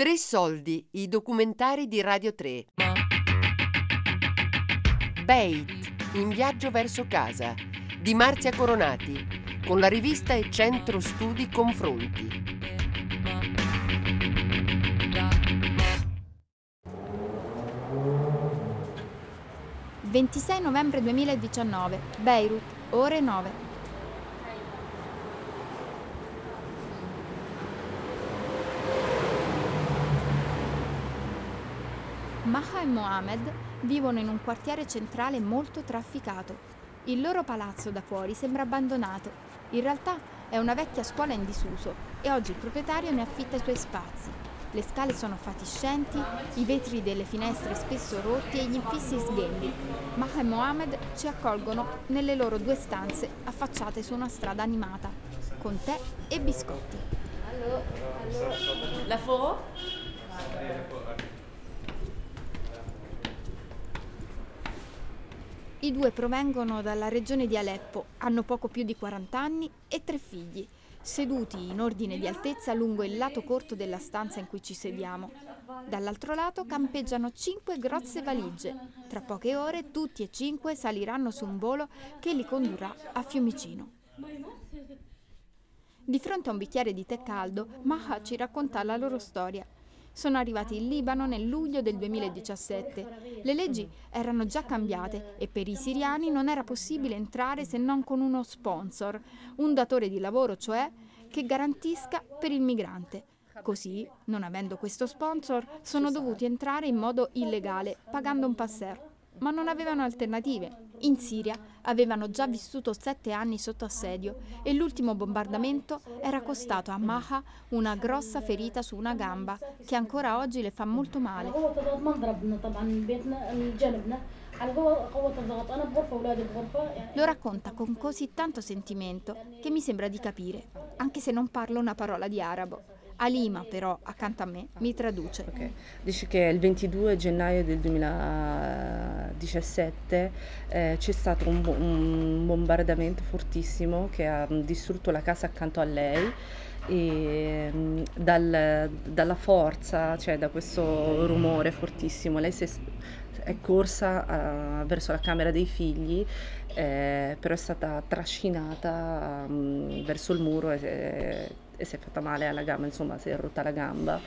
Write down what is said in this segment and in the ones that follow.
Tre soldi, i documentari di Radio 3. Bait, in viaggio verso casa, di Marzia Coronati, con la rivista e Centro Studi Confronti. «26 novembre 2019, Beirut, ore 9». Maha e Mohamed vivono in un quartiere centrale molto trafficato. Il loro palazzo da fuori sembra abbandonato. In realtà è una vecchia scuola in disuso e oggi il proprietario ne affitta i suoi spazi. Le scale sono fatiscenti, i vetri delle finestre spesso rotti e gli infissi sghembi. Maha e Mohamed ci accolgono nelle loro due stanze affacciate su una strada animata, con tè e biscotti. Allora, allora. La fo? I due provengono dalla regione di Aleppo, hanno poco più di 40 anni e tre figli, seduti in ordine di altezza lungo il lato corto della stanza in cui ci sediamo. Dall'altro lato campeggiano cinque grosse valigie. Tra poche ore tutti e cinque saliranno su un volo che li condurrà a Fiumicino. Di fronte a un bicchiere di tè caldo, Maha ci racconta la loro storia sono arrivati in Libano nel luglio del 2017. Le leggi erano già cambiate e per i siriani non era possibile entrare se non con uno sponsor, un datore di lavoro cioè, che garantisca per il migrante. Così, non avendo questo sponsor, sono dovuti entrare in modo illegale, pagando un passer ma non avevano alternative. In Siria avevano già vissuto sette anni sotto assedio e l'ultimo bombardamento era costato a Maha una grossa ferita su una gamba che ancora oggi le fa molto male. Lo racconta con così tanto sentimento che mi sembra di capire, anche se non parlo una parola di arabo. Alima però, accanto a me, mi traduce. Okay. Dice che il 22 gennaio del 2017 eh, c'è stato un, bo- un, bombardamento fortissimo che ha distrutto la casa accanto a lei e mm, dal, dalla forza, cioè da questo rumore fortissimo, lei è, è corsa uh, verso la camera dei figli, eh, però è stata trascinata um, verso il muro e, e si è fatta male alla gamba, insomma si è rotta la gamba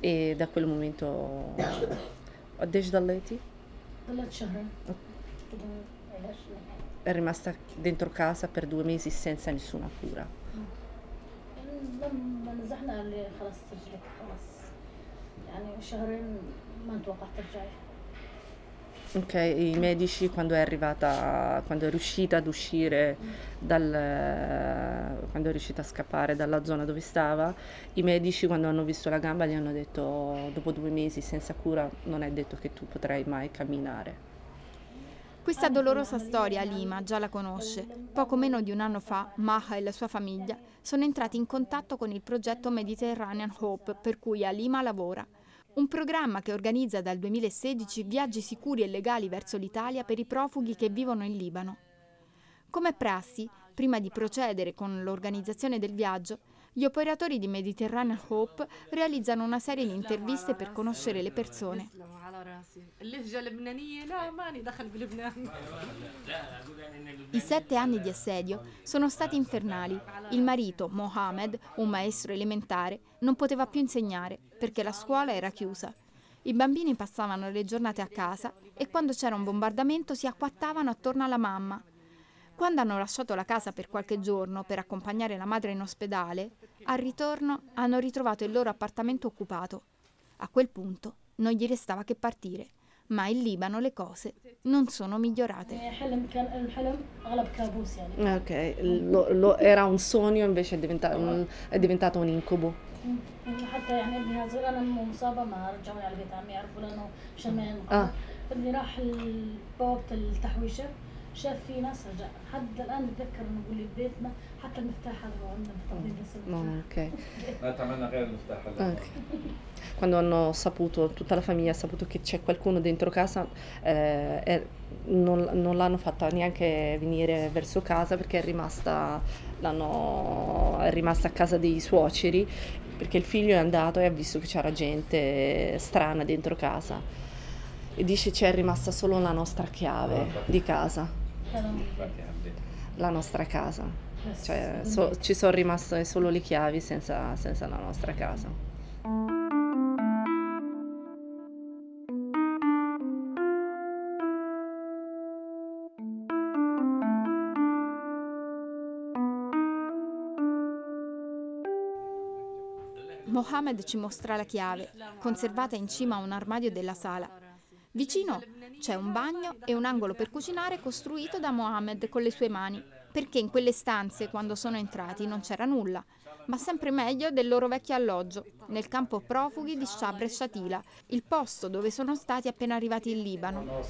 e da quel momento قديش ضليتي؟ È rimasta dentro casa per due mesi senza nessuna cura. Ok, i medici quando è arrivata, quando è riuscita ad uscire dal, quando è riuscita a scappare dalla zona dove stava, i medici quando hanno visto la gamba gli hanno detto dopo due mesi senza cura non è detto che tu potrai mai camminare. Questa dolorosa storia Lima già la conosce. Poco meno di un anno fa, Maha e la sua famiglia sono entrati in contatto con il progetto Mediterranean Hope per cui Alima lavora. Un programma che organizza dal 2016 viaggi sicuri e legali verso l'Italia per i profughi che vivono in Libano. Come prassi, prima di procedere con l'organizzazione del viaggio, gli operatori di Mediterranean Hope realizzano una serie di interviste per conoscere le persone. I sette anni di assedio sono stati infernali. Il marito, Mohamed, un maestro elementare, non poteva più insegnare perché la scuola era chiusa. I bambini passavano le giornate a casa e quando c'era un bombardamento si acquattavano attorno alla mamma. Quando hanno lasciato la casa per qualche giorno per accompagnare la madre in ospedale, al ritorno hanno ritrovato il loro appartamento occupato. A quel punto non gli restava che partire ma in Libano le cose non sono migliorate. Ok, lo, lo, era un sogno invece è diventato un, è diventato un incubo. Ah. شاف في ناس رجع حد الان نتذكر نقول لي ببيتنا حتى المفتاح هذا عندنا محتفظين بس No, ok. ما تعملنا غير المفتاح هلا Ok. Quando hanno saputo, tutta la famiglia ha saputo che c'è qualcuno dentro casa, eh, è- non, non l'hanno fatta neanche venire verso casa perché è rimasta, l'hanno- è rimasta a casa dei suoceri perché il figlio è andato e ha visto che c'era gente strana dentro casa. E dice ci è rimasta solo la nostra chiave ah, di casa, la nostra casa, cioè so, ci sono rimaste solo le chiavi senza, senza la nostra casa. Mohammed ci mostra la chiave, conservata in cima a un armadio della sala. Vicino c'è un bagno e un angolo per cucinare costruito da Mohammed con le sue mani, perché in quelle stanze, quando sono entrati, non c'era nulla, ma sempre meglio del loro vecchio alloggio, nel campo profughi di Shabra e Shatila, il posto dove sono stati appena arrivati in Libano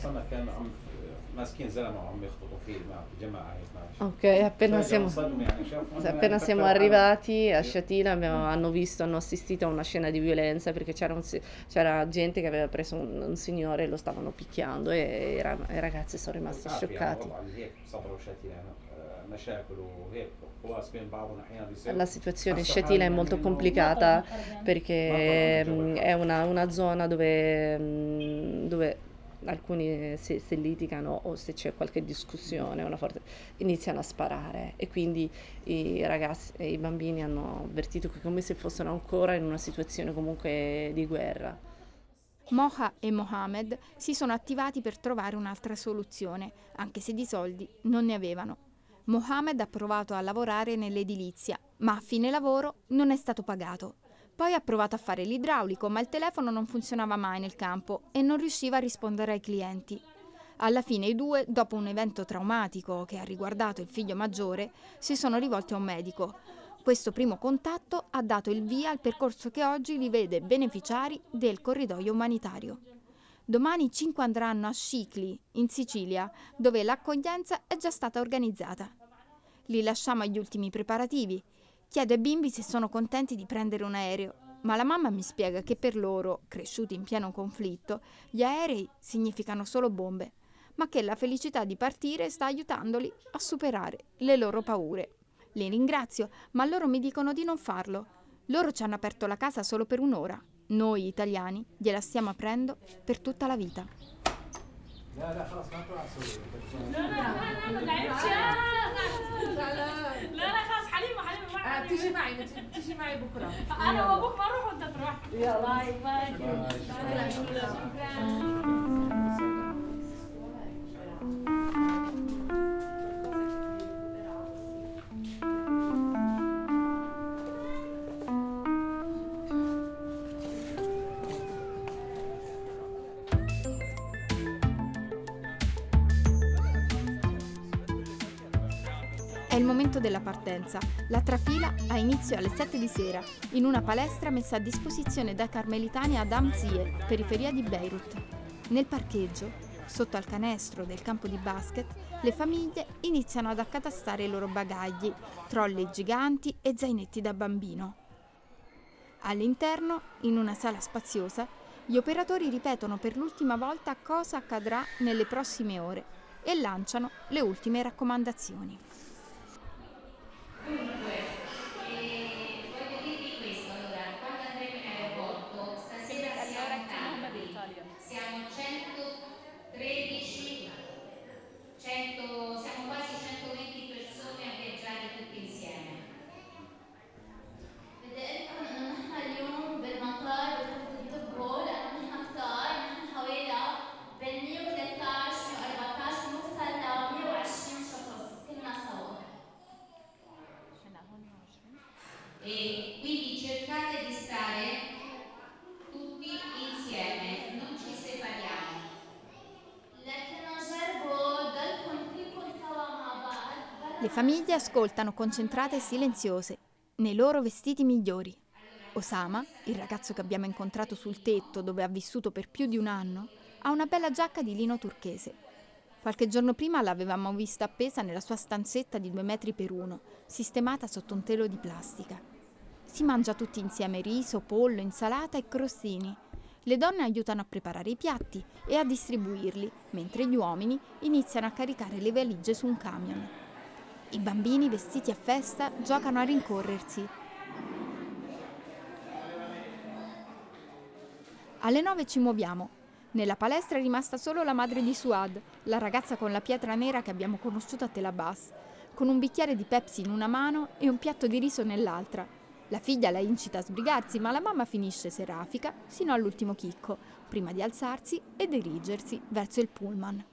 لما وصلنا كان عم ماسكين زلمه وعم يخطبوا فيه مع جماعه هيك ماشي Ok, appena siamo, صدمة يعني شافوا appena siamo arrivati a Shatila abbiamo- hanno visto, hanno assistito a una scena di violenza perché c'era, un si- c'era gente che aveva preso un, un signore e lo stavano picchiando e i, ra- i ragazzi sono rimasti scioccati. هيك صبروا شتي يعني آه، مشاكل وهيك خلاص بين بعضهم احيانا بيصير La situazione in Shatila è molto complicata perché mm, è una, una zona dove, mm, dove alcuni se, se litigano o se c'è qualche discussione forte, iniziano a sparare e quindi i ragazzi e i bambini hanno avvertito che come se fossero ancora in una situazione comunque di guerra. Moha e Mohammed si sono attivati per trovare un'altra soluzione, anche se di soldi non ne avevano. Mohammed ha provato a lavorare nell'edilizia, ma a fine lavoro non è stato pagato. Poi ha provato a fare l'idraulico, ma il telefono non funzionava mai nel campo e non riusciva a rispondere ai clienti. Alla fine i due, dopo un evento traumatico che ha riguardato il figlio maggiore, si sono rivolti a un medico. Questo primo contatto ha dato il via al percorso che oggi li vede beneficiari del corridoio umanitario. Domani cinque andranno a Scicli, in Sicilia, dove l'accoglienza è già stata organizzata. Li lasciamo agli ultimi preparativi. Chiedo ai bimbi se sono contenti di prendere un aereo, ma la mamma mi spiega che per loro, cresciuti in pieno conflitto, gli aerei significano solo bombe, ma che la felicità di partire sta aiutandoli a superare le loro paure. Li ringrazio, ma loro mi dicono di non farlo. Loro ci hanno aperto la casa solo per un'ora. Noi italiani gliela stiamo aprendo per tutta la vita. آه، تيجي معي بتيجي معي بكرة. أنا وابوك ما أروح وانت تروح. يلا. باي باي. شكرا. È il momento della partenza. La trafila ha inizio alle 7 di sera, in una palestra messa a disposizione dai carmelitani ad Amzie, periferia di Beirut. Nel parcheggio, sotto al canestro del campo di basket, le famiglie iniziano ad accatastare i loro bagagli, trolley giganti e zainetti da bambino. All'interno, in una sala spaziosa, gli operatori ripetono per l'ultima volta cosa accadrà nelle prossime ore e lanciano le ultime raccomandazioni. Thank you. Famiglie ascoltano concentrate e silenziose, nei loro vestiti migliori. Osama, il ragazzo che abbiamo incontrato sul tetto dove ha vissuto per più di un anno, ha una bella giacca di lino turchese. Qualche giorno prima l'avevamo vista appesa nella sua stanzetta di due metri per uno, sistemata sotto un telo di plastica. Si mangia tutti insieme riso, pollo, insalata e crostini. Le donne aiutano a preparare i piatti e a distribuirli, mentre gli uomini iniziano a caricare le valigie su un camion. I bambini vestiti a festa giocano a rincorrersi. Alle nove ci muoviamo. Nella palestra è rimasta solo la madre di Suad, la ragazza con la pietra nera che abbiamo conosciuto a Tel Abbas, con un bicchiere di Pepsi in una mano e un piatto di riso nell'altra. La figlia la incita a sbrigarsi, ma la mamma finisce serafica sino all'ultimo chicco, prima di alzarsi e dirigersi verso il pullman.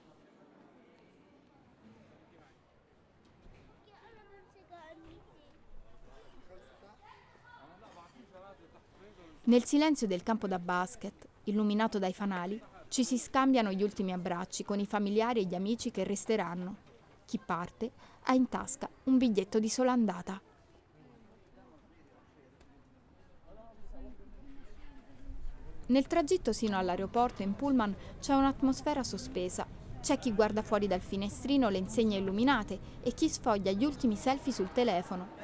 Nel silenzio del campo da basket, illuminato dai fanali, ci si scambiano gli ultimi abbracci con i familiari e gli amici che resteranno. Chi parte ha in tasca un biglietto di sola andata. Nel tragitto sino all'aeroporto in pullman c'è un'atmosfera sospesa. C'è chi guarda fuori dal finestrino le insegne illuminate e chi sfoglia gli ultimi selfie sul telefono.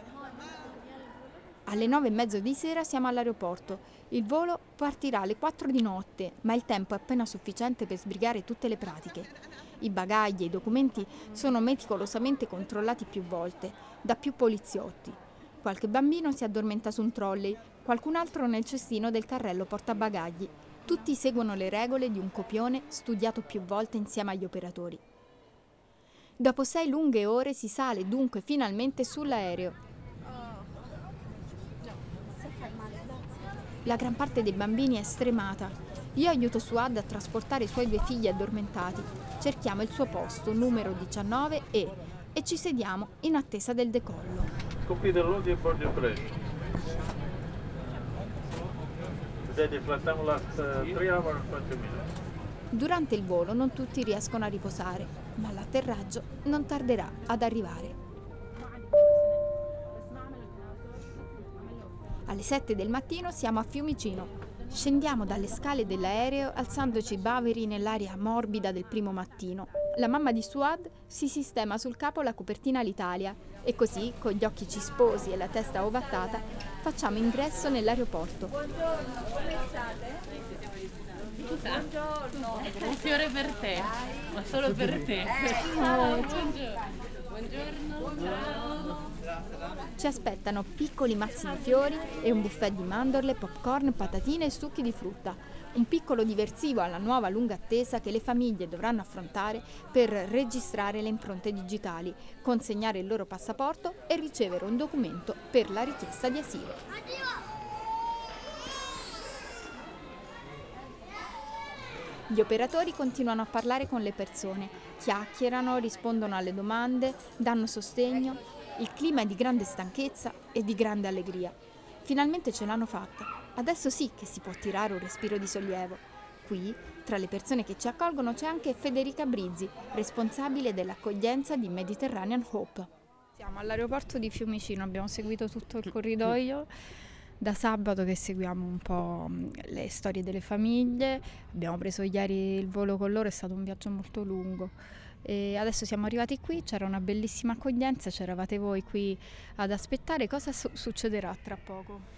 Alle nove e mezzo di sera siamo all'aeroporto. Il volo partirà alle 4 di notte, ma il tempo è appena sufficiente per sbrigare tutte le pratiche. I bagagli e i documenti sono meticolosamente controllati più volte, da più poliziotti. Qualche bambino si addormenta su un trolley, qualcun altro nel cestino del carrello portabagagli. Tutti seguono le regole di un copione studiato più volte insieme agli operatori. Dopo sei lunghe ore si sale dunque finalmente sull'aereo La gran parte dei bambini è stremata. Io aiuto Suad a trasportare i suoi due figli addormentati. Cerchiamo il suo posto, numero 19 E, e ci sediamo in attesa del decollo. Copy the road and board your plane. Today the flight time last 3 hours and 20 minutes. Durante il volo non tutti riescono a riposare, ma l'atterraggio non tarderà ad arrivare. Alle 7 del mattino siamo a Fiumicino. Scendiamo dalle scale dell'aereo alzandoci baveri nell'aria morbida del primo mattino. La mamma di Suad si sistema sul capo la copertina all'Italia e così, con gli occhi cisposi e la testa ovattata, facciamo ingresso nell'aeroporto. Buongiorno, come state? Buongiorno. Un fiore per te, ma solo per te. Ciao. Buongiorno. Buongiorno. Ci aspettano piccoli mazzi di fiori e un buffet di mandorle, popcorn, patatine e succhi di frutta. Un piccolo diversivo alla nuova lunga attesa che le famiglie dovranno affrontare per registrare le impronte digitali, consegnare il loro passaporto e ricevere un documento per la richiesta di asilo. Gli operatori continuano a parlare con le persone, chiacchierano, rispondono alle domande, danno sostegno. Il clima è di grande stanchezza e di grande allegria. Finalmente ce l'hanno fatta. Adesso sì che si può tirare un respiro di sollievo. Qui, tra le persone che ci accolgono, c'è anche Federica Brizzi, responsabile dell'accoglienza di Mediterranean Hope. Siamo all'aeroporto di Fiumicino, abbiamo seguito tutto il corridoio da sabato che seguiamo un po' le storie delle famiglie, abbiamo preso ieri il volo con loro, è stato un viaggio molto lungo. E adesso siamo arrivati qui, c'era una bellissima accoglienza, c'eravate voi qui ad aspettare, cosa su- succederà tra poco?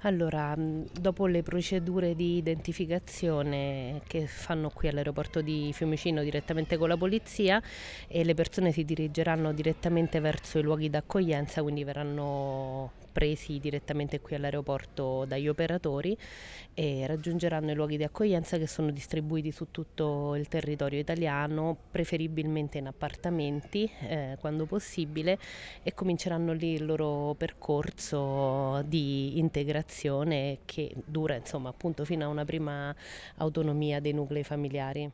Allora, dopo le procedure di identificazione che fanno qui all'aeroporto di Fiumicino direttamente con la polizia, e le persone si dirigeranno direttamente verso i luoghi d'accoglienza, quindi verranno presi direttamente qui all'aeroporto dagli operatori e raggiungeranno i luoghi di accoglienza che sono distribuiti su tutto il territorio italiano, preferibilmente in appartamenti eh, quando possibile e cominceranno lì il loro percorso di integrazione che dura insomma appunto fino a una prima autonomia dei nuclei familiari.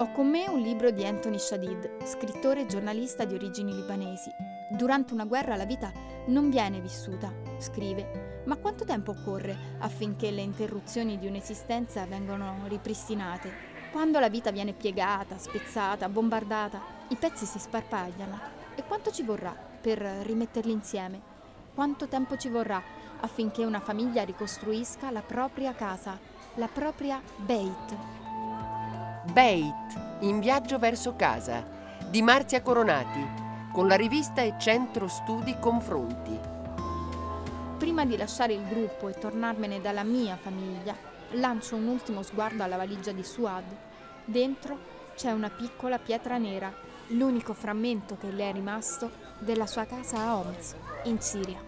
Ho con me un libro di Anthony Shadid, scrittore e giornalista di origini libanesi. Durante una guerra la vita non viene vissuta, scrive, ma quanto tempo occorre affinché le interruzioni di un'esistenza vengano ripristinate? Quando la vita viene piegata, spezzata, bombardata, i pezzi si sparpagliano. E quanto ci vorrà per rimetterli insieme? Quanto tempo ci vorrà affinché una famiglia ricostruisca la propria casa la propria Beit. Beit, in viaggio verso casa, di Marzia Coronati, con la rivista e centro studi Confronti. Prima di lasciare il gruppo e tornarmene dalla mia famiglia, lancio un ultimo sguardo alla valigia di Suad. Dentro c'è una piccola pietra nera, l'unico frammento che le è rimasto della sua casa a Homs, in Siria.